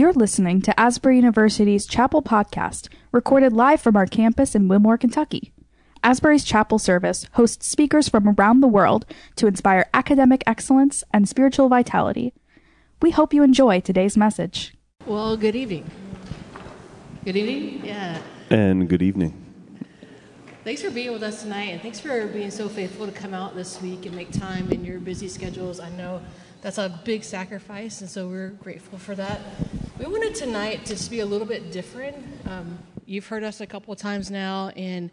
You're listening to Asbury University's Chapel Podcast, recorded live from our campus in Wilmore, Kentucky. Asbury's Chapel Service hosts speakers from around the world to inspire academic excellence and spiritual vitality. We hope you enjoy today's message. Well, good evening. Good evening. Yeah. And good evening. Thanks for being with us tonight, and thanks for being so faithful to come out this week and make time in your busy schedules. I know that's a big sacrifice, and so we're grateful for that. We wanted tonight to just be a little bit different. Um, you've heard us a couple of times now, and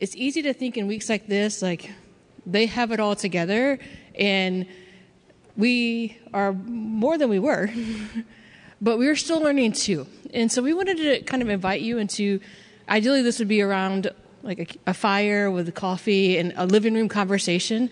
it's easy to think in weeks like this, like they have it all together, and we are more than we were, but we are still learning too. And so we wanted to kind of invite you into, ideally, this would be around like a, a fire with coffee and a living room conversation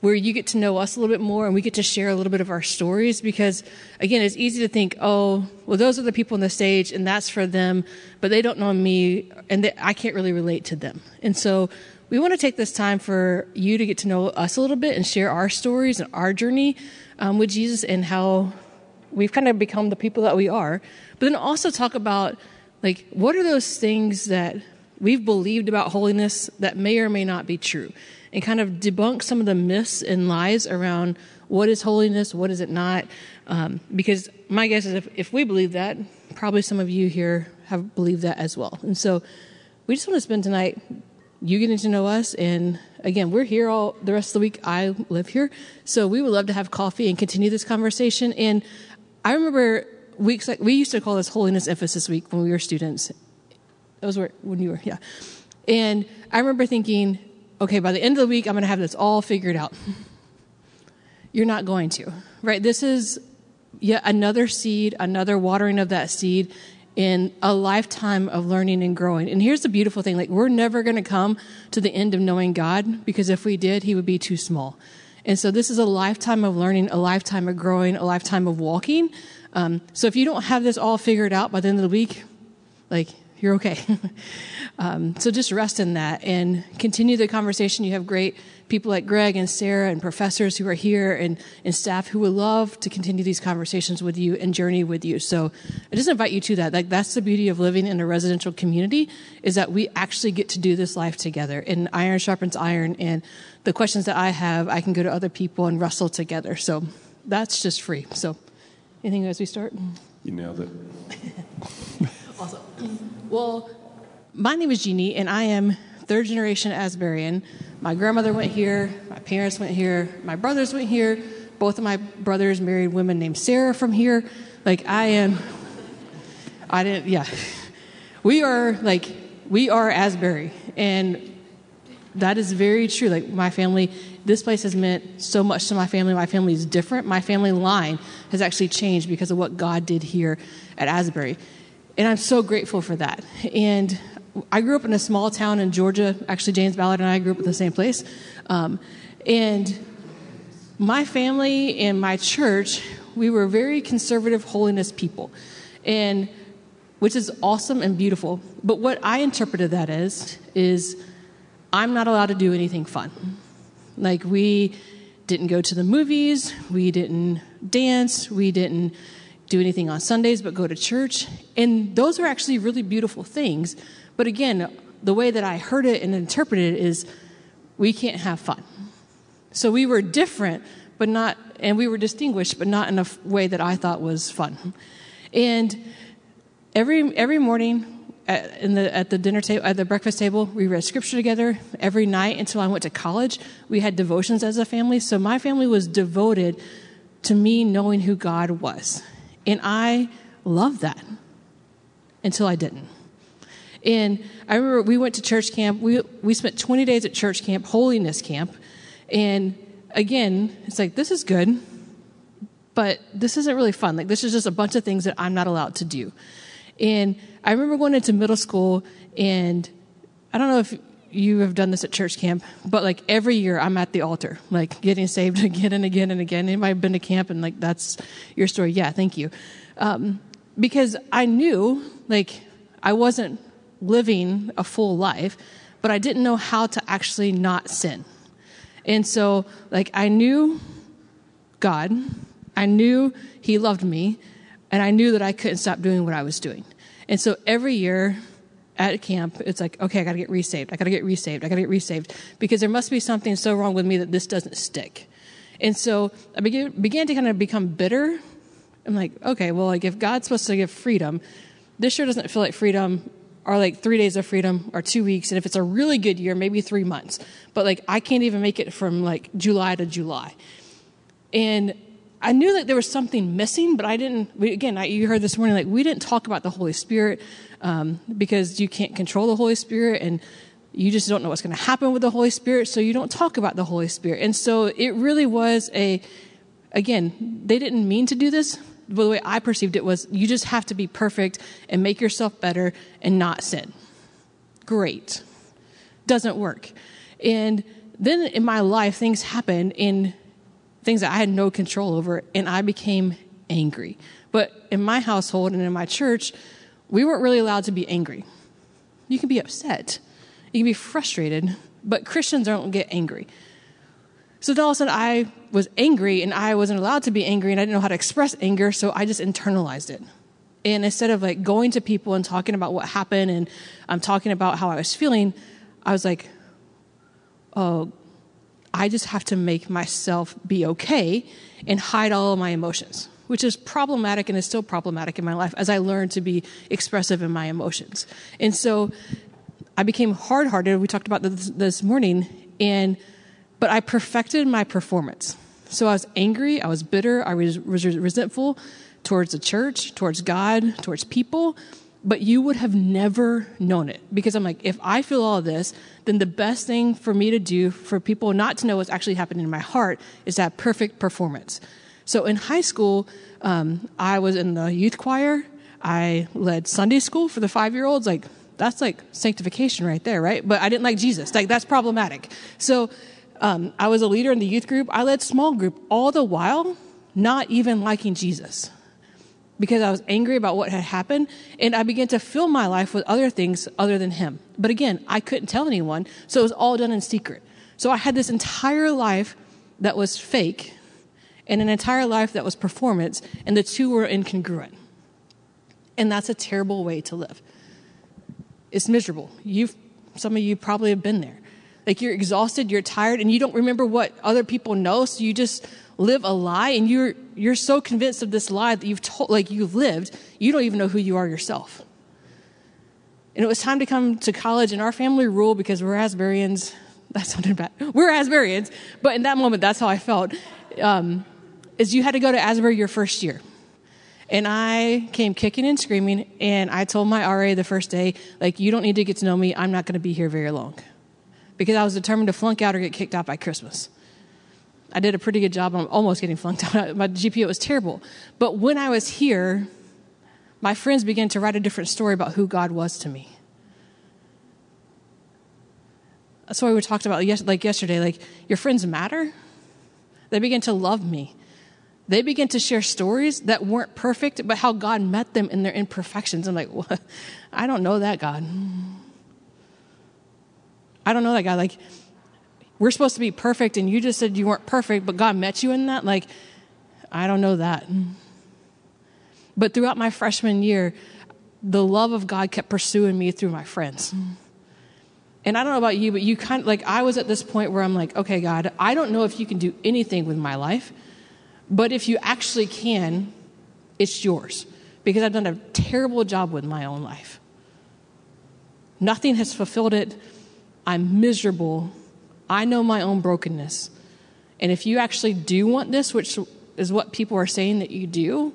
where you get to know us a little bit more and we get to share a little bit of our stories because again it's easy to think oh well those are the people on the stage and that's for them but they don't know me and they, i can't really relate to them. And so we want to take this time for you to get to know us a little bit and share our stories and our journey um, with jesus and how we've kind of become the people that we are. But then also talk about like what are those things that we've believed about holiness that may or may not be true and kind of debunk some of the myths and lies around what is holiness, what is it not. Um, because my guess is if, if we believe that, probably some of you here have believed that as well. And so we just want to spend tonight you getting to know us. And again, we're here all the rest of the week. I live here. So we would love to have coffee and continue this conversation. And I remember weeks like we used to call this holiness emphasis week when we were students. Those were when you were, yeah. And I remember thinking, okay, by the end of the week, I'm going to have this all figured out. You're not going to, right? This is yet another seed, another watering of that seed in a lifetime of learning and growing. And here's the beautiful thing like, we're never going to come to the end of knowing God because if we did, He would be too small. And so this is a lifetime of learning, a lifetime of growing, a lifetime of walking. Um, so if you don't have this all figured out by the end of the week, like, you're okay. um, so just rest in that and continue the conversation. You have great people like Greg and Sarah and professors who are here and, and staff who would love to continue these conversations with you and journey with you. So I just invite you to that. Like that's the beauty of living in a residential community is that we actually get to do this life together and iron sharpens iron. And the questions that I have, I can go to other people and wrestle together. So that's just free. So anything as we start? You nailed it. awesome. Well, my name is Jeannie, and I am third generation Asburian. My grandmother went here, my parents went here, my brothers went here. Both of my brothers married women named Sarah from here. Like, I am, I didn't, yeah. We are, like, we are Asbury. And that is very true. Like, my family, this place has meant so much to my family. My family is different. My family line has actually changed because of what God did here at Asbury. And I'm so grateful for that. And I grew up in a small town in Georgia. Actually, James Ballard and I grew up in the same place. Um, and my family and my church, we were very conservative holiness people. And which is awesome and beautiful. But what I interpreted that as is I'm not allowed to do anything fun. Like we didn't go to the movies, we didn't dance, we didn't do anything on Sundays but go to church. And those are actually really beautiful things. But again, the way that I heard it and interpreted it is we can't have fun. So we were different, but not, and we were distinguished, but not in a way that I thought was fun. And every, every morning, at, the, at the dinner table, at the breakfast table, we read scripture together every night until I went to college. We had devotions as a family. So my family was devoted to me knowing who God was. And I loved that until I didn't. And I remember we went to church camp. We, we spent 20 days at church camp, holiness camp. And again, it's like, this is good, but this isn't really fun. Like, this is just a bunch of things that I'm not allowed to do. And I remember going into middle school, and I don't know if you have done this at church camp, but like every year I'm at the altar, like getting saved again and again and again. Anybody been to camp and like that's your story? Yeah, thank you. Um, because I knew like I wasn't living a full life, but I didn't know how to actually not sin. And so like I knew God, I knew He loved me, And I knew that I couldn't stop doing what I was doing. And so every year at camp, it's like, okay, I got to get resaved. I got to get resaved. I got to get resaved because there must be something so wrong with me that this doesn't stick. And so I began, began to kind of become bitter. I'm like, okay, well, like if God's supposed to give freedom, this sure doesn't feel like freedom or like three days of freedom or two weeks. And if it's a really good year, maybe three months. But like I can't even make it from like July to July. And I knew that there was something missing, but I didn't. We, again, I, you heard this morning, like we didn't talk about the Holy Spirit um, because you can't control the Holy Spirit, and you just don't know what's going to happen with the Holy Spirit, so you don't talk about the Holy Spirit. And so it really was a. Again, they didn't mean to do this. But the way I perceived it was, you just have to be perfect and make yourself better and not sin. Great, doesn't work. And then in my life, things happen in things that I had no control over, and I became angry. But in my household and in my church, we weren't really allowed to be angry. You can be upset, you can be frustrated, but Christians don't get angry. So then all of a sudden, I was angry, and I wasn't allowed to be angry, and I didn't know how to express anger, so I just internalized it. And instead of like going to people and talking about what happened and I'm um, talking about how I was feeling, I was like, oh, I just have to make myself be okay and hide all of my emotions, which is problematic and is still problematic in my life as I learned to be expressive in my emotions. And so I became hard hearted. We talked about this this morning, and but I perfected my performance. So I was angry, I was bitter, I was, was resentful towards the church, towards God, towards people but you would have never known it because I'm like, if I feel all this, then the best thing for me to do for people not to know what's actually happening in my heart is that perfect performance. So in high school, um, I was in the youth choir. I led Sunday school for the five year olds. Like, that's like sanctification right there, right? But I didn't like Jesus. Like, that's problematic. So um, I was a leader in the youth group. I led small group all the while not even liking Jesus because I was angry about what had happened, and I began to fill my life with other things other than Him. But again, I couldn't tell anyone, so it was all done in secret. So I had this entire life that was fake and an entire life that was performance, and the two were incongruent. And that's a terrible way to live. It's miserable. You've, some of you probably have been there. Like you're exhausted, you're tired, and you don't remember what other people know, so you just live a lie and you're you're so convinced of this lie that you've told like you've lived you don't even know who you are yourself and it was time to come to college and our family rule because we're asburyans that sounded bad we're asburyans but in that moment that's how i felt um, is you had to go to asbury your first year and i came kicking and screaming and i told my ra the first day like you don't need to get to know me i'm not going to be here very long because i was determined to flunk out or get kicked out by christmas I did a pretty good job. I'm almost getting flunked out. My GPA was terrible. But when I was here, my friends began to write a different story about who God was to me. That's why we talked about like yesterday. Like your friends matter. They began to love me. They began to share stories that weren't perfect, but how God met them in their imperfections. I'm like, what? I don't know that God. I don't know that God. Like we're supposed to be perfect and you just said you weren't perfect, but God met you in that? Like, I don't know that. But throughout my freshman year, the love of God kept pursuing me through my friends. And I don't know about you, but you kind of like, I was at this point where I'm like, okay, God, I don't know if you can do anything with my life, but if you actually can, it's yours. Because I've done a terrible job with my own life. Nothing has fulfilled it. I'm miserable I know my own brokenness. And if you actually do want this, which is what people are saying that you do,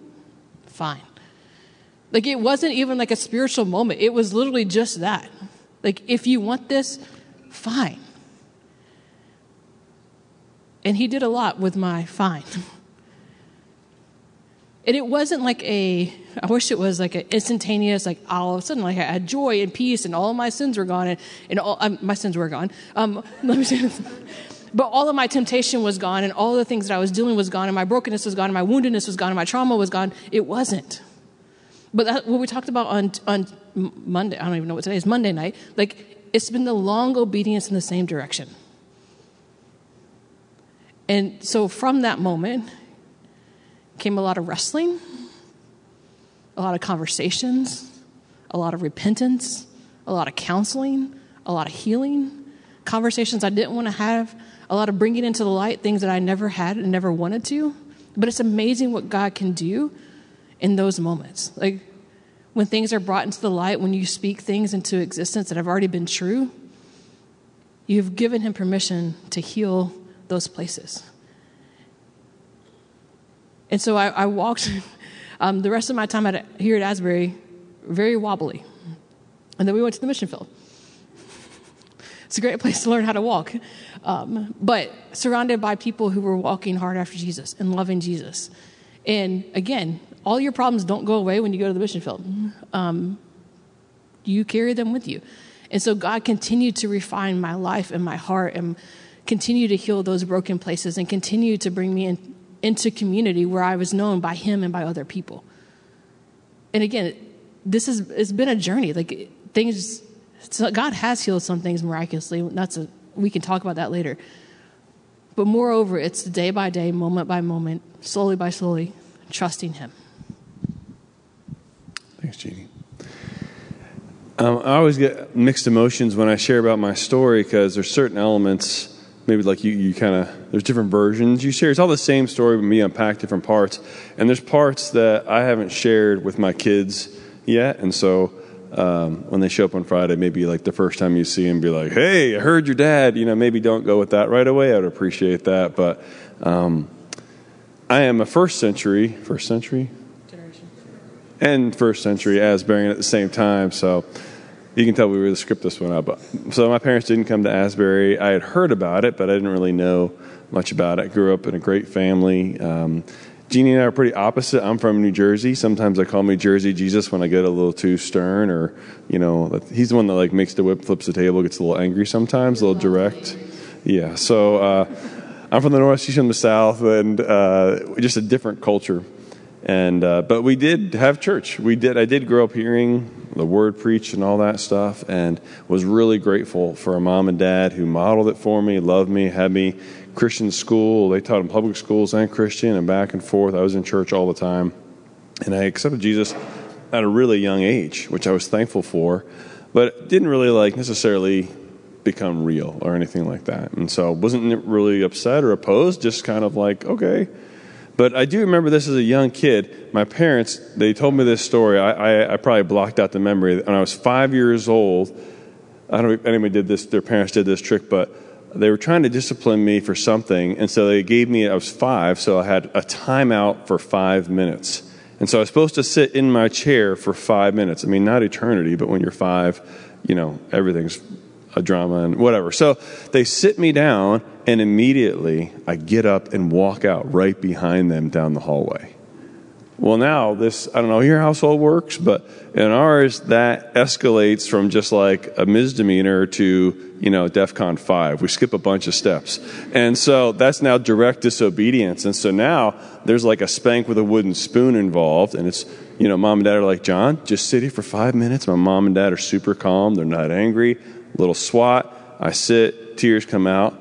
fine. Like it wasn't even like a spiritual moment, it was literally just that. Like, if you want this, fine. And he did a lot with my fine. And it wasn't like a, I wish it was like an instantaneous, like all of a sudden, like I had joy and peace and all my sins were gone and, and all, um, my sins were gone. Um, let me say this. But all of my temptation was gone and all the things that I was doing was gone and my brokenness was gone and my woundedness was gone and my trauma was gone. It wasn't. But that, what we talked about on, on Monday, I don't even know what today is, Monday night, like it's been the long obedience in the same direction. And so from that moment, came a lot of wrestling, a lot of conversations, a lot of repentance, a lot of counseling, a lot of healing, conversations I didn't want to have, a lot of bringing into the light things that I never had and never wanted to. But it's amazing what God can do in those moments. Like when things are brought into the light, when you speak things into existence that have already been true, you've given Him permission to heal those places. And so I, I walked um, the rest of my time at, here at Asbury very wobbly. And then we went to the mission field. It's a great place to learn how to walk. Um, but surrounded by people who were walking hard after Jesus and loving Jesus. And again, all your problems don't go away when you go to the mission field. Um, you carry them with you. And so God continued to refine my life and my heart and continue to heal those broken places and continue to bring me in, into community where I was known by Him and by other people. And again, this has it's been a journey. Like things, God has healed some things miraculously. That's a we can talk about that later. But moreover, it's day by day, moment by moment, slowly by slowly, trusting Him. Thanks, Jeannie. Um, I always get mixed emotions when I share about my story because there's certain elements, maybe like you, you kind of, there's different versions you share. It's all the same story, but me unpack different parts. And there's parts that I haven't shared with my kids yet. And so um, when they show up on Friday, maybe like the first time you see them, be like, hey, I heard your dad. You know, maybe don't go with that right away. I would appreciate that. But um, I am a first century, first century? Generation. And first century Asbury at the same time. So you can tell we really script this one up. So my parents didn't come to Asbury. I had heard about it, but I didn't really know much about it. I grew up in a great family. Um, Jeannie and I are pretty opposite. I'm from New Jersey. Sometimes I call me Jersey Jesus when I get a little too stern, or you know, he's the one that like makes the whip, flips the table, gets a little angry sometimes, a little direct. Yeah. So uh, I'm from the north, she's from the south, and uh, just a different culture. And uh, but we did have church. We did. I did grow up hearing the word preached and all that stuff, and was really grateful for a mom and dad who modeled it for me, loved me, had me Christian school. They taught in public schools and Christian and back and forth. I was in church all the time. And I accepted Jesus at a really young age, which I was thankful for, but didn't really like necessarily become real or anything like that. And so wasn't really upset or opposed, just kind of like, okay. But I do remember this as a young kid. My parents, they told me this story. I, I, I probably blocked out the memory. When I was five years old, I don't know if anybody did this, their parents did this trick, but they were trying to discipline me for something, and so they gave me, I was five, so I had a timeout for five minutes. And so I was supposed to sit in my chair for five minutes. I mean, not eternity, but when you're five, you know, everything's a drama and whatever. So they sit me down, and immediately I get up and walk out right behind them down the hallway. Well, now this, I don't know your household works, but in ours, that escalates from just like a misdemeanor to, you know, DEFCON 5. We skip a bunch of steps. And so that's now direct disobedience. And so now there's like a spank with a wooden spoon involved. And it's, you know, mom and dad are like, John, just sit here for five minutes. My mom and dad are super calm. They're not angry. Little swat. I sit, tears come out.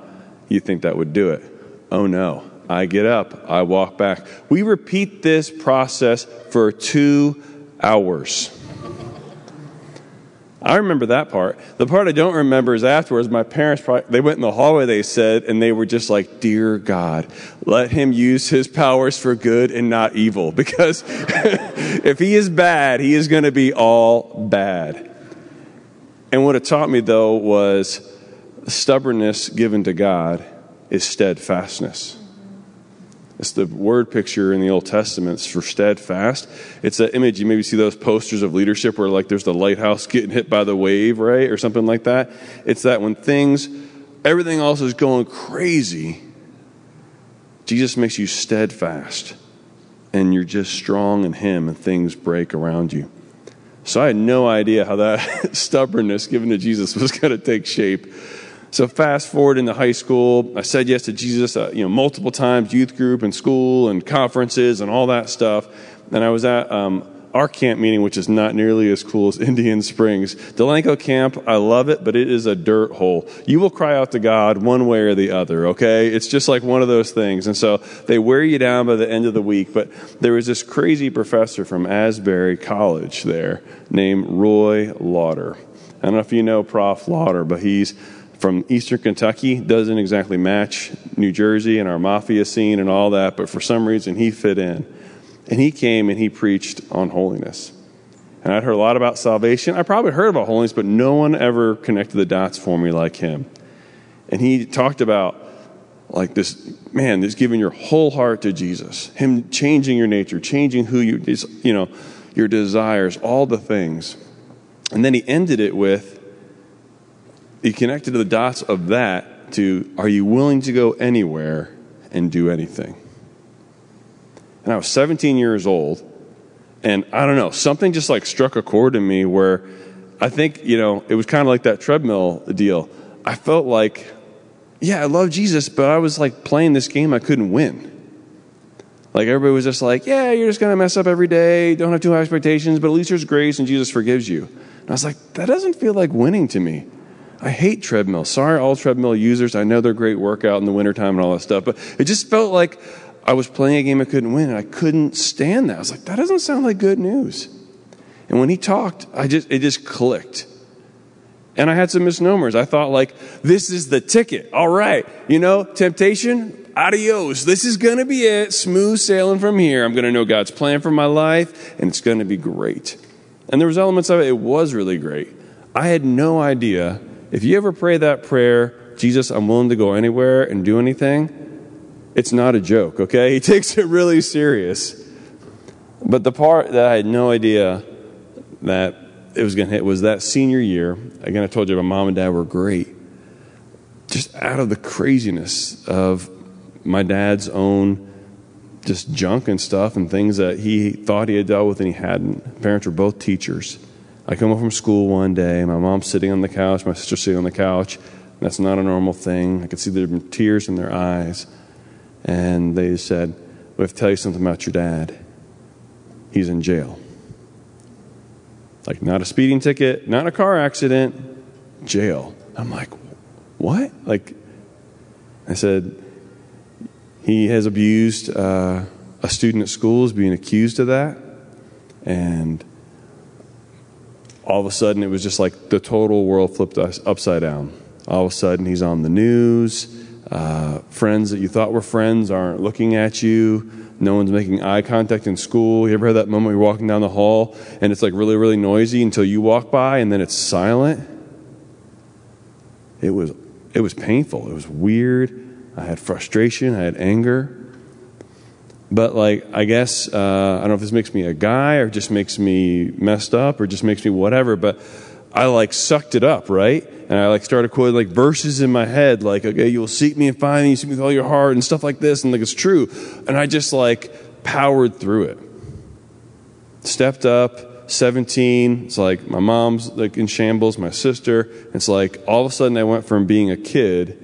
You think that would do it. Oh no I get up, I walk back. We repeat this process for two hours. I remember that part. The part I don't remember is afterwards, my parents, probably, they went in the hallway, they said, and they were just like, Dear God, let him use his powers for good and not evil. Because if he is bad, he is going to be all bad. And what it taught me, though, was stubbornness given to God is steadfastness. It's the word picture in the Old Testament for steadfast. It's that image you maybe see those posters of leadership where like there's the lighthouse getting hit by the wave, right? Or something like that. It's that when things, everything else is going crazy, Jesus makes you steadfast and you're just strong in Him and things break around you. So I had no idea how that stubbornness given to Jesus was going to take shape. So fast forward into high school, I said yes to Jesus, uh, you know, multiple times, youth group and school and conferences and all that stuff. And I was at um, our camp meeting, which is not nearly as cool as Indian Springs. Delanco Camp, I love it, but it is a dirt hole. You will cry out to God one way or the other, okay? It's just like one of those things. And so they wear you down by the end of the week. But there was this crazy professor from Asbury College there named Roy Lauder. I don't know if you know Prof. Lauder, but he's from Eastern Kentucky, doesn't exactly match New Jersey and our mafia scene and all that, but for some reason he fit in. And he came and he preached on holiness. And I'd heard a lot about salvation. I probably heard about holiness, but no one ever connected the dots for me like him. And he talked about like this man, just giving your whole heart to Jesus, him changing your nature, changing who you, you know, your desires, all the things. And then he ended it with, he connected the dots of that to, are you willing to go anywhere and do anything? And I was 17 years old. And I don't know, something just like struck a chord in me where I think, you know, it was kind of like that treadmill deal. I felt like, yeah, I love Jesus, but I was like playing this game I couldn't win. Like everybody was just like, yeah, you're just going to mess up every day, don't have too high expectations, but at least there's grace and Jesus forgives you. And I was like, that doesn't feel like winning to me. I hate treadmill. Sorry, all treadmill users. I know they're great workout in the wintertime and all that stuff, but it just felt like I was playing a game I couldn't win, and I couldn't stand that. I was like, that doesn't sound like good news. And when he talked, I just it just clicked. And I had some misnomers. I thought like, this is the ticket. All right. You know, temptation, adios. This is going to be it. Smooth sailing from here. I'm going to know God's plan for my life, and it's going to be great. And there was elements of it. It was really great. I had no idea. If you ever pray that prayer, Jesus, I'm willing to go anywhere and do anything, it's not a joke, okay? He takes it really serious. But the part that I had no idea that it was going to hit was that senior year. Again, I told you my mom and dad were great. Just out of the craziness of my dad's own just junk and stuff and things that he thought he had dealt with and he hadn't. Parents were both teachers. I come home from school one day, my mom's sitting on the couch, my sister sitting on the couch. That's not a normal thing. I could see there the tears in their eyes and they said, We have to tell you something about your dad. He's in jail. Like, not a speeding ticket, not a car accident, jail. I'm like, What? Like, I said, He has abused uh, a student at school, is being accused of that. And all of a sudden, it was just like the total world flipped us upside down. All of a sudden, he's on the news uh, friends that you thought were friends aren't looking at you. No one's making eye contact in school. You ever had that moment you're walking down the hall and it's like really, really noisy until you walk by and then it's silent? It was, it was painful. It was weird. I had frustration. I had anger. But, like, I guess, uh, I don't know if this makes me a guy or just makes me messed up or just makes me whatever, but I like sucked it up, right? And I like started quoting like verses in my head, like, okay, you will seek me and find me, you seek me with all your heart and stuff like this. And like, it's true. And I just like powered through it. Stepped up, 17. It's like my mom's like in shambles, my sister. It's like all of a sudden I went from being a kid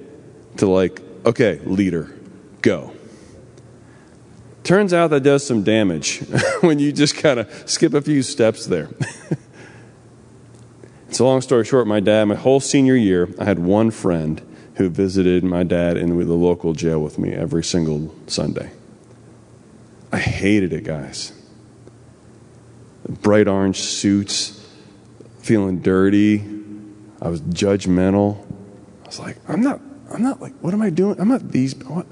to like, okay, leader, go. Turns out that does some damage when you just kind of skip a few steps there. So, long story short, my dad, my whole senior year, I had one friend who visited my dad in the local jail with me every single Sunday. I hated it, guys. Bright orange suits, feeling dirty. I was judgmental. I was like, I'm not, I'm not like, what am I doing? I'm not these. What?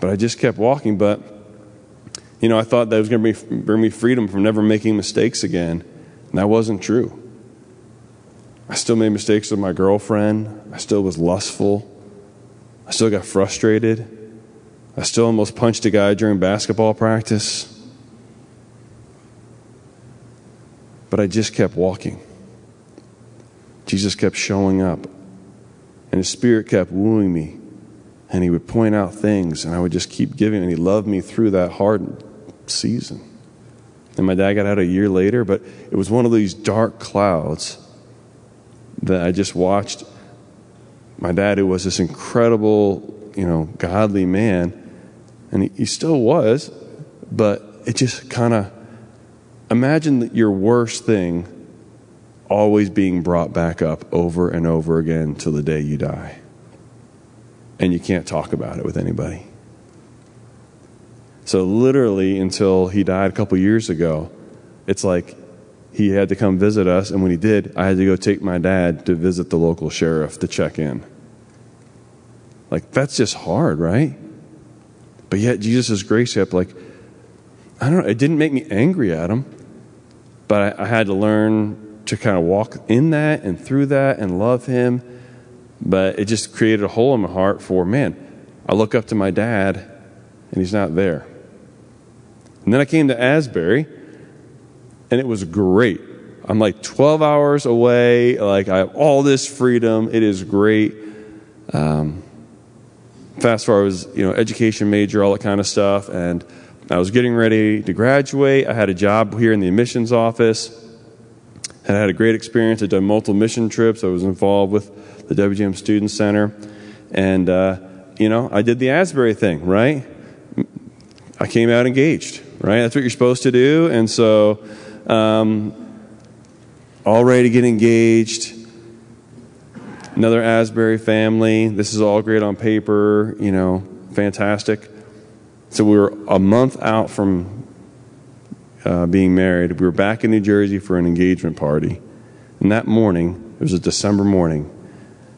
But I just kept walking. But, you know, I thought that was going to bring me freedom from never making mistakes again. That wasn't true. I still made mistakes with my girlfriend. I still was lustful. I still got frustrated. I still almost punched a guy during basketball practice. But I just kept walking. Jesus kept showing up. And his spirit kept wooing me. And he would point out things, and I would just keep giving. And he loved me through that hard season. And my dad got out a year later, but it was one of these dark clouds that I just watched my dad, who was this incredible, you know, godly man, and he, he still was, but it just kind of imagine your worst thing always being brought back up over and over again till the day you die. And you can't talk about it with anybody. So, literally, until he died a couple years ago, it's like he had to come visit us. And when he did, I had to go take my dad to visit the local sheriff to check in. Like, that's just hard, right? But yet, Jesus' grace kept, like, I don't know, it didn't make me angry at him, but I, I had to learn to kind of walk in that and through that and love him. But it just created a hole in my heart for, man, I look up to my dad and he's not there. And then I came to Asbury and it was great. I'm like 12 hours away. Like I have all this freedom. It is great. Um, fast forward, I was you know education major, all that kind of stuff, and I was getting ready to graduate. I had a job here in the admissions office. I had a great experience. I'd done multiple mission trips. I was involved with the WGM Student Center, and uh, you know I did the Asbury thing. Right, I came out engaged. Right, that's what you're supposed to do, and so. Um, all ready to get engaged another Asbury family. This is all great on paper, you know, fantastic. So we were a month out from uh, being married. We were back in New Jersey for an engagement party. And that morning, it was a December morning,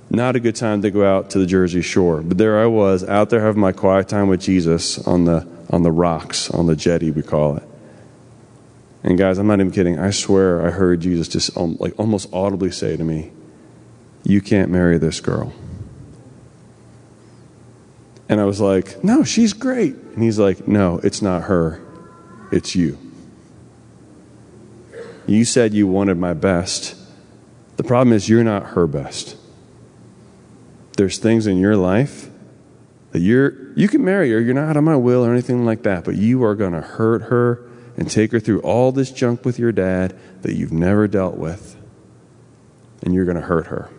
not a good time to go out to the Jersey shore. But there I was, out there having my quiet time with Jesus on the, on the rocks, on the jetty, we call it. And guys, I'm not even kidding. I swear I heard Jesus just um, like almost audibly say to me, You can't marry this girl. And I was like, No, she's great. And he's like, No, it's not her, it's you. You said you wanted my best. The problem is, you're not her best. There's things in your life that you're, you can marry her, you're not on my will or anything like that, but you are going to hurt her and take her through all this junk with your dad that you've never dealt with, and you're going to hurt her.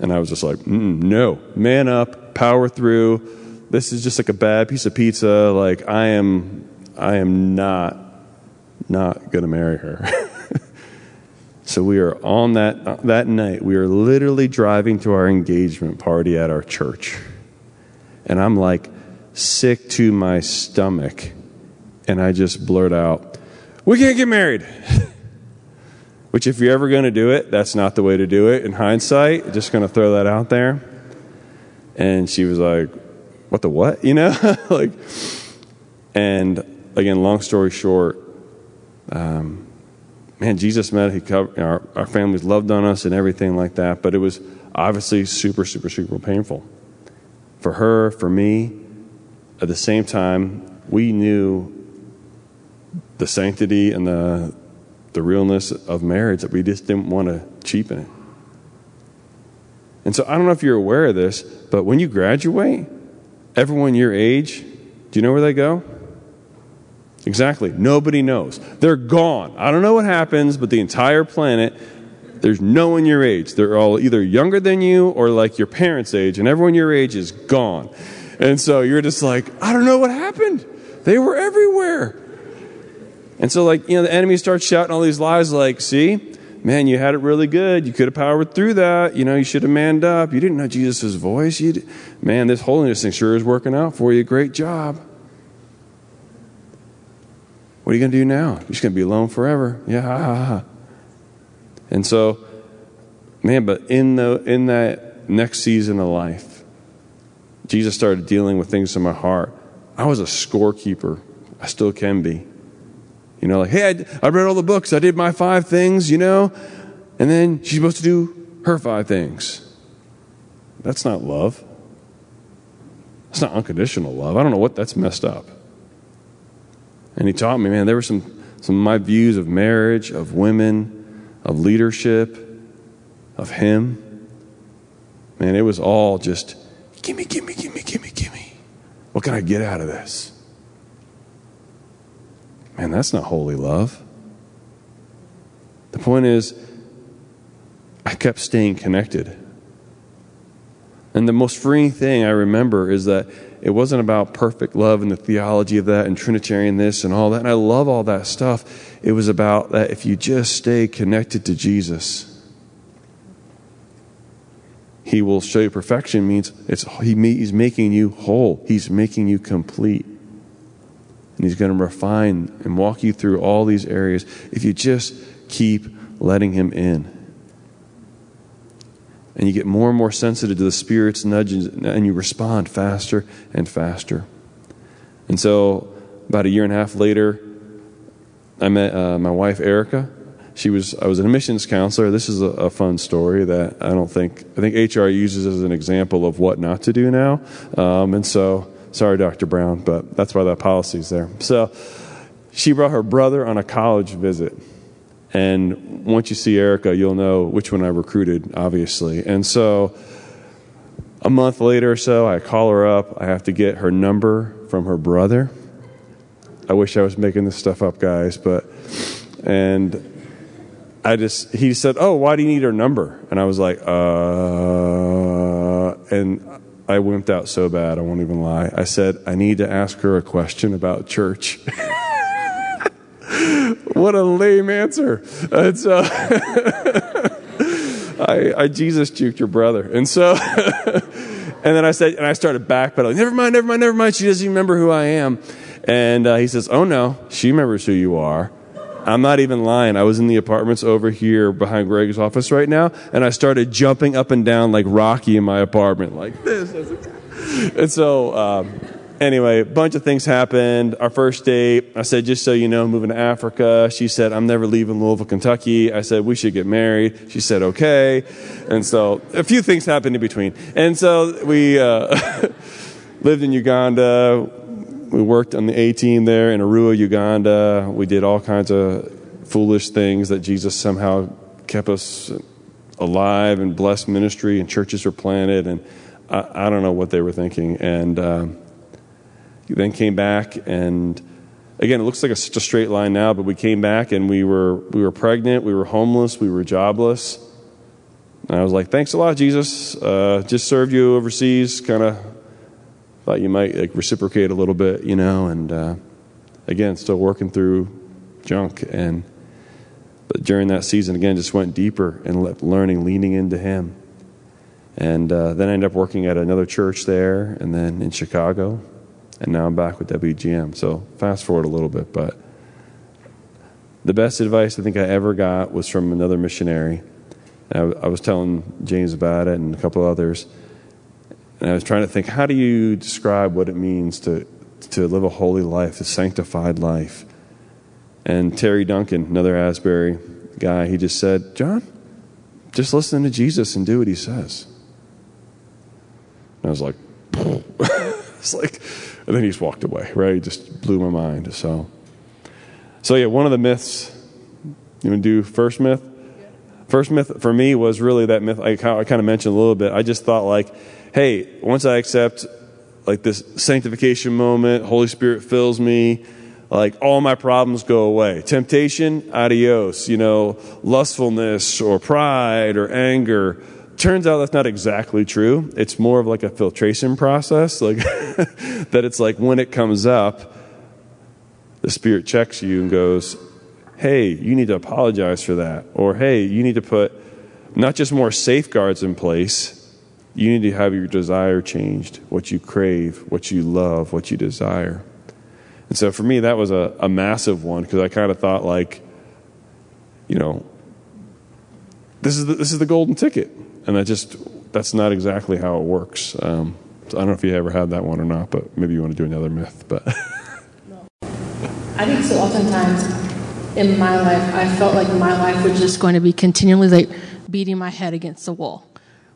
And I was just like, no, man up, power through. This is just like a bad piece of pizza. Like I am, I am not, not going to marry her. so we are on that that night. We are literally driving to our engagement party at our church, and I'm like sick to my stomach and I just blurt out, We can't get married. Which, if you're ever going to do it, that's not the way to do it in hindsight. Just going to throw that out there. And she was like, What the what? You know? like, and again, long story short, um, man, Jesus met, he covered, our, our families loved on us and everything like that, but it was obviously super, super, super painful. For her, for me, at the same time, we knew the sanctity and the, the realness of marriage that we just didn't want to cheapen it. And so I don't know if you're aware of this, but when you graduate, everyone your age, do you know where they go? Exactly. Nobody knows. They're gone. I don't know what happens, but the entire planet, there's no one your age. They're all either younger than you or like your parents' age, and everyone your age is gone. And so you're just like, I don't know what happened. They were everywhere. And so, like, you know, the enemy starts shouting all these lies, like, see, man, you had it really good. You could have powered through that. You know, you should have manned up. You didn't know Jesus' voice. You man, this holiness thing sure is working out for you. Great job. What are you going to do now? You're just going to be alone forever. Yeah. And so, man, but in the in that next season of life, Jesus started dealing with things in my heart. I was a scorekeeper. I still can be. You know, like, hey, I, I read all the books, I did my five things, you know, and then she's supposed to do her five things. That's not love. That's not unconditional love. I don't know what that's messed up. And he taught me, man, there were some, some of my views of marriage, of women, of leadership, of him. Man, it was all just, gimme, gimme, gimme, gimme, gimme. What can I get out of this? Man, that's not holy love. The point is, I kept staying connected. And the most freeing thing I remember is that it wasn't about perfect love and the theology of that and Trinitarian this and all that. And I love all that stuff. It was about that if you just stay connected to Jesus, He will show you perfection means it's, he, He's making you whole, He's making you complete. And He's going to refine and walk you through all these areas if you just keep letting Him in and you get more and more sensitive to the Spirit's nudges, and you respond faster and faster. And so, about a year and a half later, I met uh, my wife Erica. She was I was an admissions counselor. This is a, a, fun story that I don't think I think HR uses as an example of what not to do now. Um, and so, sorry, Dr. Brown, but that's why that policy is there. So, she brought her brother on a college visit and once you see Erica, you'll know which one I recruited, obviously. And so a month later or so, I call her up. I have to get her number from her brother. I wish I was making this stuff up, guys, but, and I just, he said, Oh, why do you need her number? And I was like, Uh, and I wimped out so bad, I won't even lie. I said, I need to ask her a question about church. what a lame answer. And so I, I Jesus juked your brother. And so, and then I said, and I started backpedaling. Never mind, never mind, never mind. She doesn't even remember who I am. And uh, he says, Oh no, she remembers who you are. I'm not even lying. I was in the apartments over here behind Greg's office right now, and I started jumping up and down like Rocky in my apartment, like this. And so, um, anyway, a bunch of things happened. Our first date, I said, just so you know, I'm moving to Africa. She said, I'm never leaving Louisville, Kentucky. I said, we should get married. She said, okay. And so a few things happened in between. And so we uh, lived in Uganda. We worked on the A team there in Arua, Uganda. We did all kinds of foolish things that Jesus somehow kept us alive and blessed ministry, and churches were planted. And I, I don't know what they were thinking. And, um, then came back and again it looks like a, a straight line now but we came back and we were we were pregnant we were homeless we were jobless. And i was like thanks a lot jesus. Uh, just served you overseas kind of thought you might like reciprocate a little bit you know and uh, again still working through junk and but during that season again just went deeper and learning leaning into him. And uh, then i ended up working at another church there and then in chicago and now I'm back with WGM. So fast forward a little bit, but the best advice I think I ever got was from another missionary. I, I was telling James about it and a couple others, and I was trying to think, how do you describe what it means to to live a holy life, a sanctified life? And Terry Duncan, another Asbury guy, he just said, John, just listen to Jesus and do what he says. And I was like, it's like and then he just walked away, right? He just blew my mind. So, so yeah, one of the myths, you want to do first myth? First myth for me was really that myth I kind of mentioned a little bit. I just thought like, hey, once I accept like this sanctification moment, Holy Spirit fills me, like all my problems go away. Temptation, adios. You know, lustfulness or pride or anger, turns out that's not exactly true. It's more of like a filtration process, like that it's like when it comes up, the Spirit checks you and goes, hey, you need to apologize for that. Or hey, you need to put not just more safeguards in place, you need to have your desire changed, what you crave, what you love, what you desire. And so for me, that was a, a massive one because I kind of thought, like, you know, this is the, this is the golden ticket and I just that's not exactly how it works. Um, so I don't know if you ever had that one or not, but maybe you want to do another myth. But no. I think so. Oftentimes in my life, I felt like my life was just going to be continually like beating my head against the wall,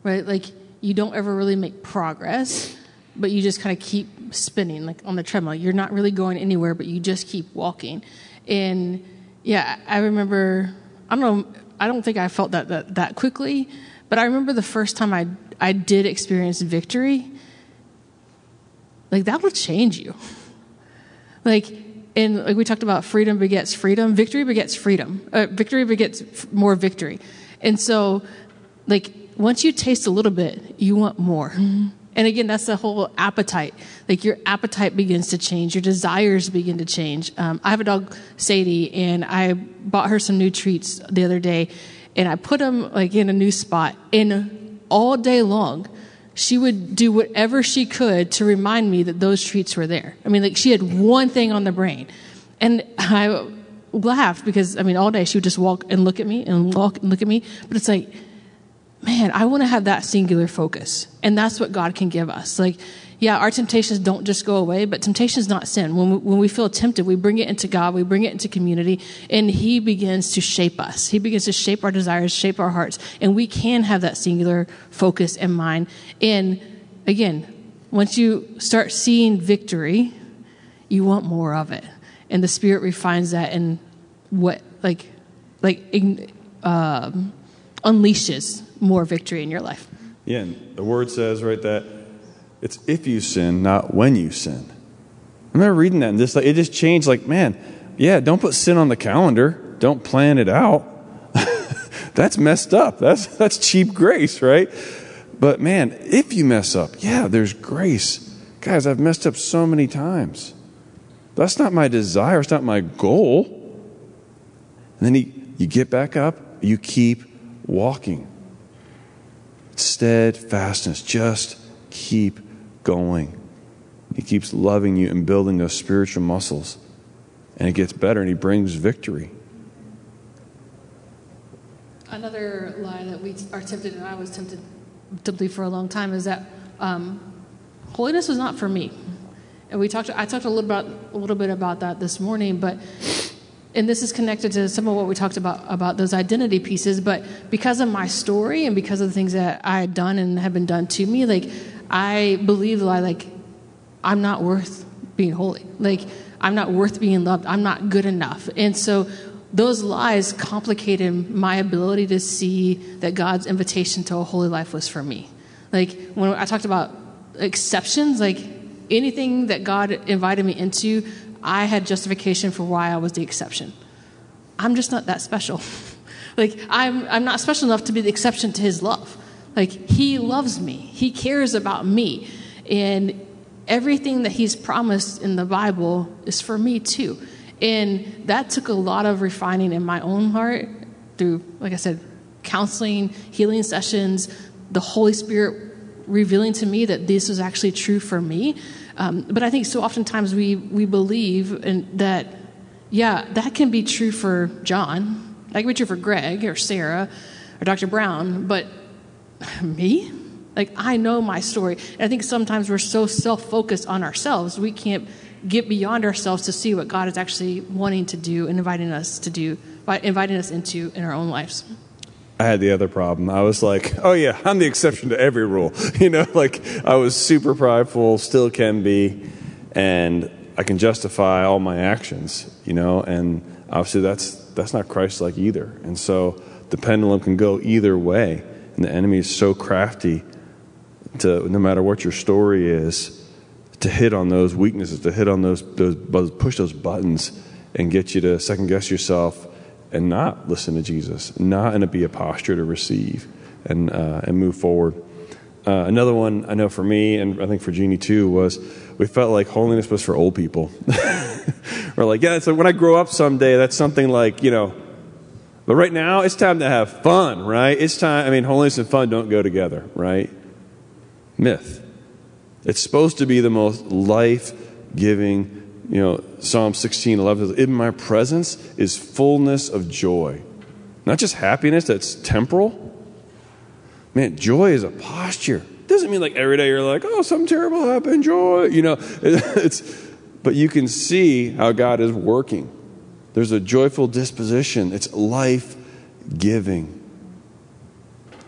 right? Like you don't ever really make progress, but you just kind of keep spinning like on the treadmill. You're not really going anywhere, but you just keep walking. And yeah, I remember. I don't know. I don't think I felt that that, that quickly but I remember the first time I, I did experience victory, like that will change you. Like, and like we talked about freedom begets freedom, victory begets freedom, uh, victory begets f- more victory. And so, like, once you taste a little bit, you want more. Mm-hmm. And again, that's the whole appetite. Like your appetite begins to change, your desires begin to change. Um, I have a dog, Sadie, and I bought her some new treats the other day, and I put them like in a new spot. And all day long, she would do whatever she could to remind me that those treats were there. I mean, like she had one thing on the brain, and I laughed because I mean, all day she would just walk and look at me and walk and look at me. But it's like man, I want to have that singular focus. And that's what God can give us. Like, yeah, our temptations don't just go away, but temptation is not sin. When we, when we feel tempted, we bring it into God, we bring it into community, and He begins to shape us. He begins to shape our desires, shape our hearts, and we can have that singular focus in mind. And again, once you start seeing victory, you want more of it. And the Spirit refines that and what, like, like, um, unleashes more victory in your life. Yeah, the word says, right, that it's if you sin, not when you sin. I remember reading that and just like it just changed like, man, yeah, don't put sin on the calendar. Don't plan it out. that's messed up. That's that's cheap grace, right? But man, if you mess up, yeah, there's grace. Guys, I've messed up so many times. That's not my desire, it's not my goal. And then you, you get back up, you keep walking steadfastness. Just keep going. He keeps loving you and building those spiritual muscles. And it gets better and he brings victory. Another lie that we are tempted, and I was tempted to believe for a long time, is that um, holiness was not for me. And we talked. I talked a little about a little bit about that this morning, but and this is connected to some of what we talked about about those identity pieces but because of my story and because of the things that i had done and have been done to me like i believe that I, like i'm not worth being holy like i'm not worth being loved i'm not good enough and so those lies complicated my ability to see that god's invitation to a holy life was for me like when i talked about exceptions like anything that god invited me into I had justification for why I was the exception. I'm just not that special. like, I'm, I'm not special enough to be the exception to his love. Like, he loves me, he cares about me. And everything that he's promised in the Bible is for me too. And that took a lot of refining in my own heart through, like I said, counseling, healing sessions, the Holy Spirit revealing to me that this was actually true for me. Um, but I think so oftentimes we, we believe in, that, yeah, that can be true for John, that can be true for Greg or Sarah or Dr. Brown, but me? Like, I know my story. And I think sometimes we're so self focused on ourselves, we can't get beyond ourselves to see what God is actually wanting to do and inviting us to do, inviting us into in our own lives. I had the other problem. I was like, oh yeah, I'm the exception to every rule. You know, like I was super prideful, still can be, and I can justify all my actions, you know, and obviously that's that's not Christ like either. And so the pendulum can go either way. And the enemy is so crafty to no matter what your story is, to hit on those weaknesses, to hit on those, those push those buttons and get you to second guess yourself and not listen to Jesus, not in a be a posture to receive and, uh, and move forward. Uh, another one I know for me, and I think for Jeannie too, was we felt like holiness was for old people. We're like, yeah, so when I grow up someday, that's something like, you know, but right now it's time to have fun, right? It's time, I mean, holiness and fun don't go together, right? Myth. It's supposed to be the most life giving you know, Psalm 16, 11 says, In my presence is fullness of joy. Not just happiness that's temporal. Man, joy is a posture. It doesn't mean like every day you're like, oh, something terrible happened, joy. You know, it's, but you can see how God is working. There's a joyful disposition, it's life giving.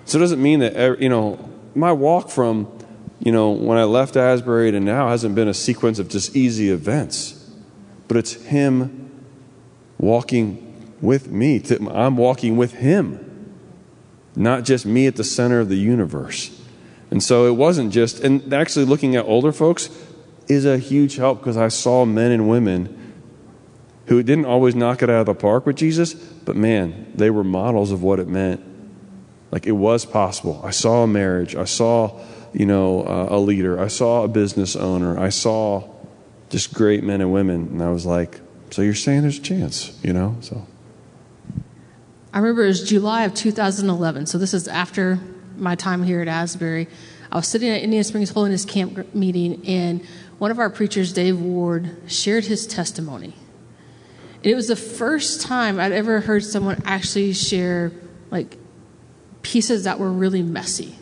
So it doesn't mean that, you know, my walk from you know, when I left Asbury to now hasn't been a sequence of just easy events, but it's Him walking with me. I'm walking with Him, not just me at the center of the universe. And so it wasn't just, and actually looking at older folks is a huge help because I saw men and women who didn't always knock it out of the park with Jesus, but man, they were models of what it meant Like it was possible. I saw a marriage. I saw, you know, uh, a leader. I saw a business owner. I saw just great men and women. And I was like, so you're saying there's a chance, you know? So. I remember it was July of 2011. So this is after my time here at Asbury. I was sitting at Indian Springs Holiness Camp meeting, and one of our preachers, Dave Ward, shared his testimony. It was the first time I'd ever heard someone actually share like pieces that were really messy.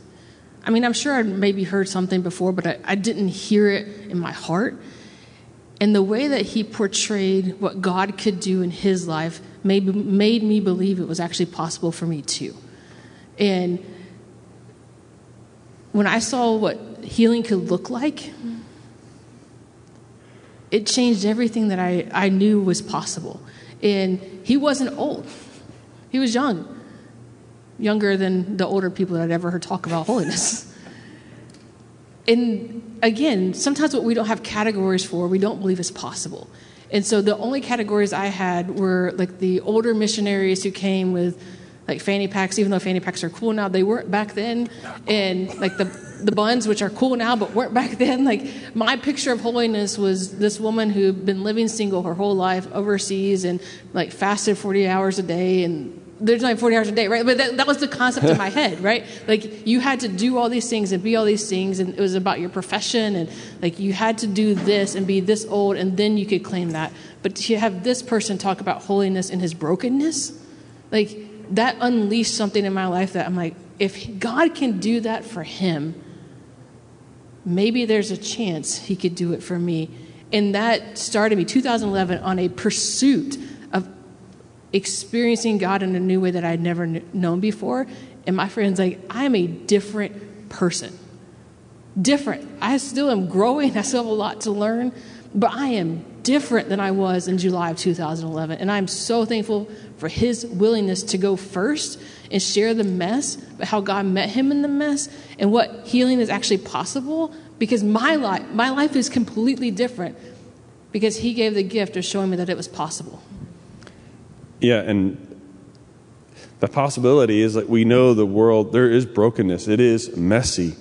I mean, I'm sure I'd maybe heard something before, but I, I didn't hear it in my heart. And the way that he portrayed what God could do in his life made, made me believe it was actually possible for me too. And when I saw what healing could look like, it changed everything that I, I knew was possible. And he wasn't old, he was young, younger than the older people that I'd ever heard talk about holiness. And again, sometimes what we don't have categories for, we don't believe is possible. And so the only categories I had were like the older missionaries who came with like fanny packs, even though fanny packs are cool now, they weren't back then. And like the the buns, which are cool now but weren't back then. Like my picture of holiness was this woman who'd been living single her whole life overseas and like fasted 40 hours a day and there's only 40 hours a day, right? But that, that was the concept in my head, right? Like you had to do all these things and be all these things, and it was about your profession, and like you had to do this and be this old, and then you could claim that. But to have this person talk about holiness and his brokenness, like that unleashed something in my life that I'm like, if God can do that for him, maybe there's a chance he could do it for me. And that started me 2011 on a pursuit of experiencing God in a new way that I'd never known before. And my friends, like, I am a different person. Different. I still am growing, I still have a lot to learn, but I am different than I was in July of 2011. And I'm so thankful for his willingness to go first and share the mess, but how God met him in the mess and what healing is actually possible because my life my life is completely different because he gave the gift of showing me that it was possible. Yeah, and the possibility is that we know the world there is brokenness. It is messy.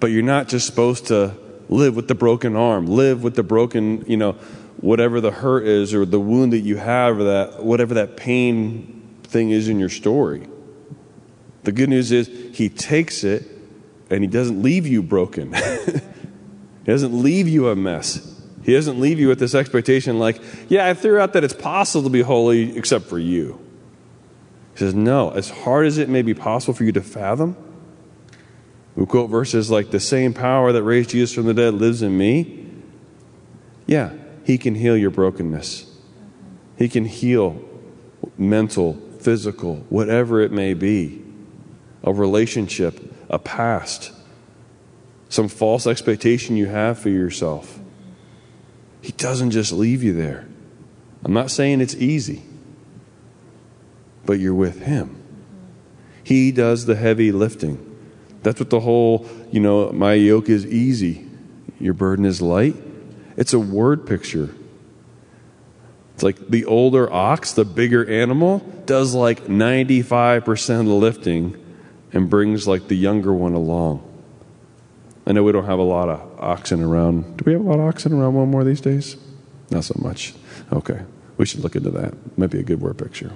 But you're not just supposed to live with the broken arm, live with the broken, you know, whatever the hurt is or the wound that you have or that whatever that pain thing is in your story. The good news is he takes it and he doesn't leave you broken. he doesn't leave you a mess. He doesn't leave you with this expectation like, yeah, I threw out that it's possible to be holy except for you. He says, no, as hard as it may be possible for you to fathom, we quote verses like, the same power that raised Jesus from the dead lives in me. Yeah, he can heal your brokenness. He can heal mental, physical, whatever it may be, a relationship, a past, some false expectation you have for yourself. He doesn't just leave you there. I'm not saying it's easy, but you're with Him. He does the heavy lifting. That's what the whole, you know, my yoke is easy, your burden is light. It's a word picture. It's like the older ox, the bigger animal, does like 95% of the lifting and brings like the younger one along. I know we don't have a lot of oxen around. Do we have a lot of oxen around one more these days? Not so much. Okay. We should look into that. Might be a good word picture.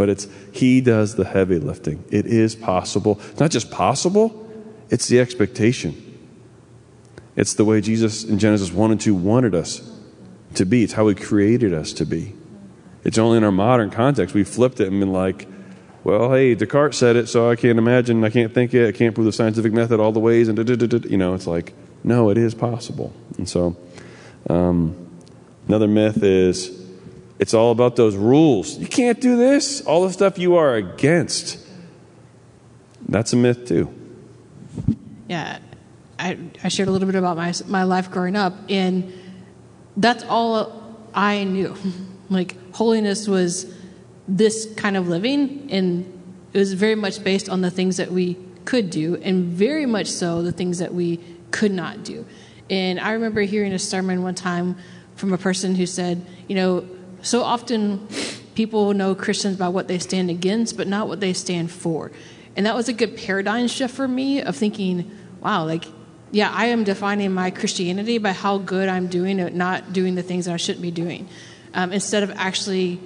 But it's he does the heavy lifting. It is possible. It's not just possible, it's the expectation. It's the way Jesus in Genesis 1 and 2 wanted us to be. It's how he created us to be. It's only in our modern context we flipped it and been like, well, hey, Descartes said it, so I can't imagine, I can't think it, I can't prove the scientific method all the ways, and you know, it's like, no, it is possible. And so, um, another myth is it's all about those rules. You can't do this, all the stuff you are against. That's a myth, too. Yeah, I, I shared a little bit about my, my life growing up, and that's all I knew. like, holiness was this kind of living, and it was very much based on the things that we could do, and very much so the things that we could not do. And I remember hearing a sermon one time from a person who said, you know, so often people know Christians by what they stand against, but not what they stand for. And that was a good paradigm shift for me of thinking, wow, like, yeah, I am defining my Christianity by how good I'm doing at not doing the things that I shouldn't be doing. Um, instead of actually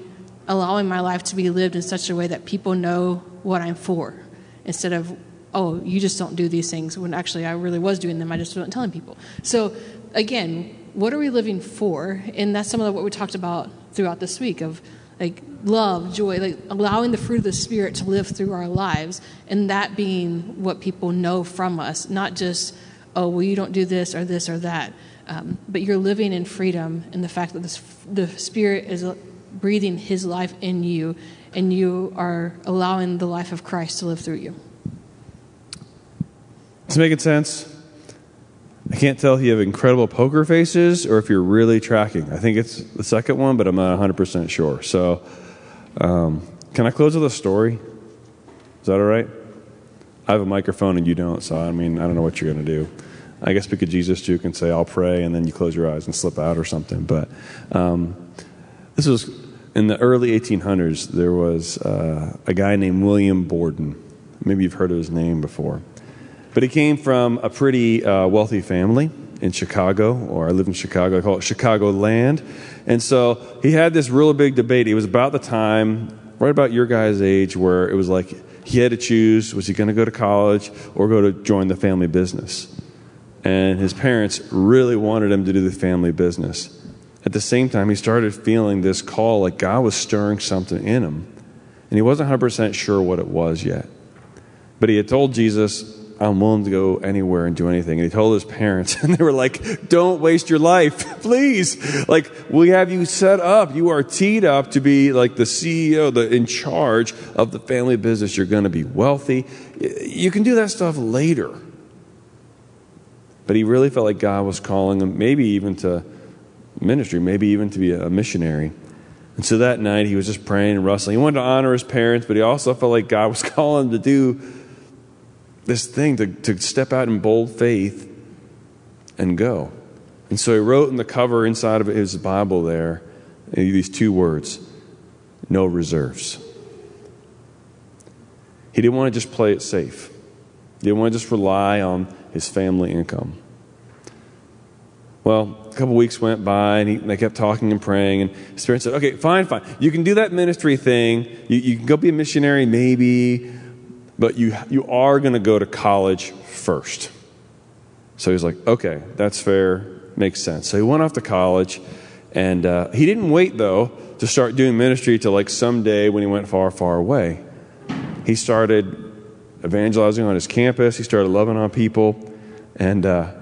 allowing my life to be lived in such a way that people know what I'm for. Instead of, oh, you just don't do these things when actually I really was doing them, I just wasn't telling people. So, again, what are we living for? And that's some of what we talked about throughout this week of like love, joy, like allowing the fruit of the Spirit to live through our lives, and that being what people know from us, not just, oh, well, you don't do this or this or that, um, but you're living in freedom in the fact that this, the Spirit is breathing His life in you, and you are allowing the life of Christ to live through you. Does It's making sense. I can't tell if you have incredible poker faces or if you're really tracking. I think it's the second one, but I'm not 100% sure. So, um, can I close with a story? Is that all right? I have a microphone and you don't, so I mean, I don't know what you're going to do. I guess could Jesus juke and say, I'll pray, and then you close your eyes and slip out or something. But um, this was in the early 1800s. There was uh, a guy named William Borden. Maybe you've heard of his name before. But he came from a pretty uh, wealthy family in Chicago, or I live in Chicago. I call it Chicago land. And so he had this real big debate. It was about the time, right about your guys' age, where it was like he had to choose was he going to go to college or go to join the family business? And his parents really wanted him to do the family business. At the same time, he started feeling this call like God was stirring something in him. And he wasn't 100% sure what it was yet. But he had told Jesus, I'm willing to go anywhere and do anything. And he told his parents, and they were like, Don't waste your life, please. Like, we have you set up. You are teed up to be like the CEO, the in charge of the family business. You're going to be wealthy. You can do that stuff later. But he really felt like God was calling him, maybe even to ministry, maybe even to be a missionary. And so that night he was just praying and wrestling. He wanted to honor his parents, but he also felt like God was calling him to do this thing to, to step out in bold faith and go. And so he wrote in the cover inside of his Bible there these two words no reserves. He didn't want to just play it safe, he didn't want to just rely on his family income. Well, a couple weeks went by, and, he, and, they kept talking and praying. And his parents said, "Okay, fine, fine. You can do that ministry thing. You, you can go be a missionary, maybe but you, you are going to go to college first. So he's like, okay, that's fair, makes sense. So he went off to college, and uh, he didn't wait, though, to start doing ministry till like someday when he went far, far away. He started evangelizing on his campus, he started loving on people, and uh,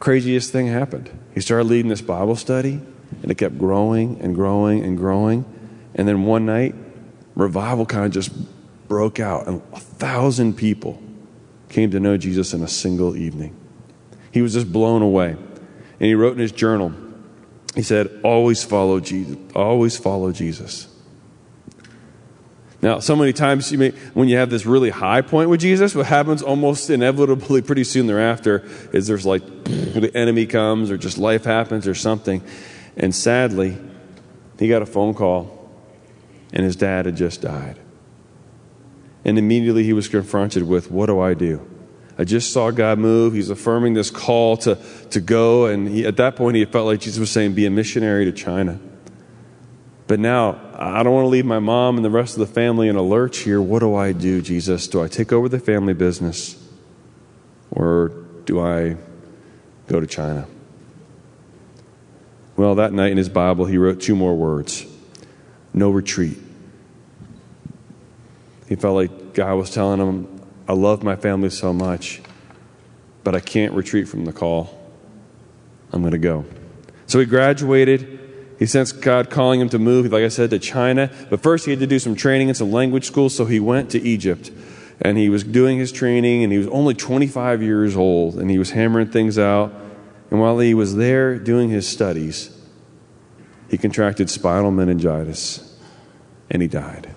craziest thing happened. He started leading this Bible study, and it kept growing and growing and growing. And then one night, revival kind of just broke out, and a thousand people came to know Jesus in a single evening. He was just blown away. And he wrote in his journal, he said, Always follow Jesus. Always follow Jesus. Now, so many times you may, when you have this really high point with Jesus, what happens almost inevitably pretty soon thereafter is there's like the enemy comes or just life happens or something. And sadly, he got a phone call and his dad had just died. And immediately he was confronted with, What do I do? I just saw God move. He's affirming this call to, to go. And he, at that point, he felt like Jesus was saying, Be a missionary to China. But now, I don't want to leave my mom and the rest of the family in a lurch here. What do I do, Jesus? Do I take over the family business? Or do I go to China? Well, that night in his Bible, he wrote two more words no retreat. He felt like God was telling him, I love my family so much, but I can't retreat from the call. I'm going to go. So he graduated. He sensed God calling him to move, like I said, to China. But first, he had to do some training in some language school, so he went to Egypt. And he was doing his training, and he was only 25 years old, and he was hammering things out. And while he was there doing his studies, he contracted spinal meningitis, and he died.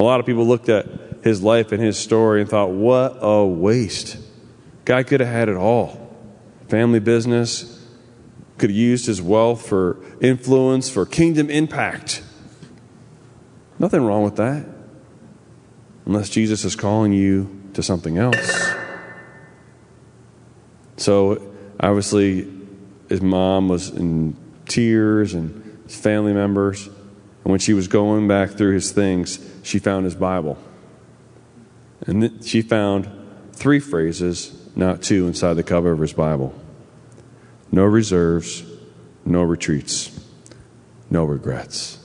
A lot of people looked at his life and his story and thought, what a waste. Guy could have had it all family business, could have used his wealth for influence, for kingdom impact. Nothing wrong with that. unless Jesus is calling you to something else. So, obviously, his mom was in tears and his family members. And when she was going back through his things, she found his Bible. And th- she found three phrases, not two, inside the cover of his Bible no reserves, no retreats, no regrets.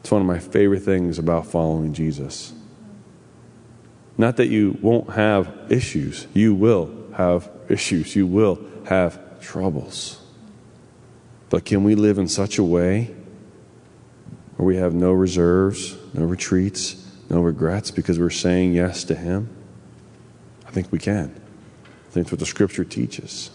It's one of my favorite things about following Jesus. Not that you won't have issues, you will have issues, you will have troubles. But can we live in such a way where we have no reserves, no retreats, no regrets because we're saying yes to Him? I think we can. I think what the Scripture teaches.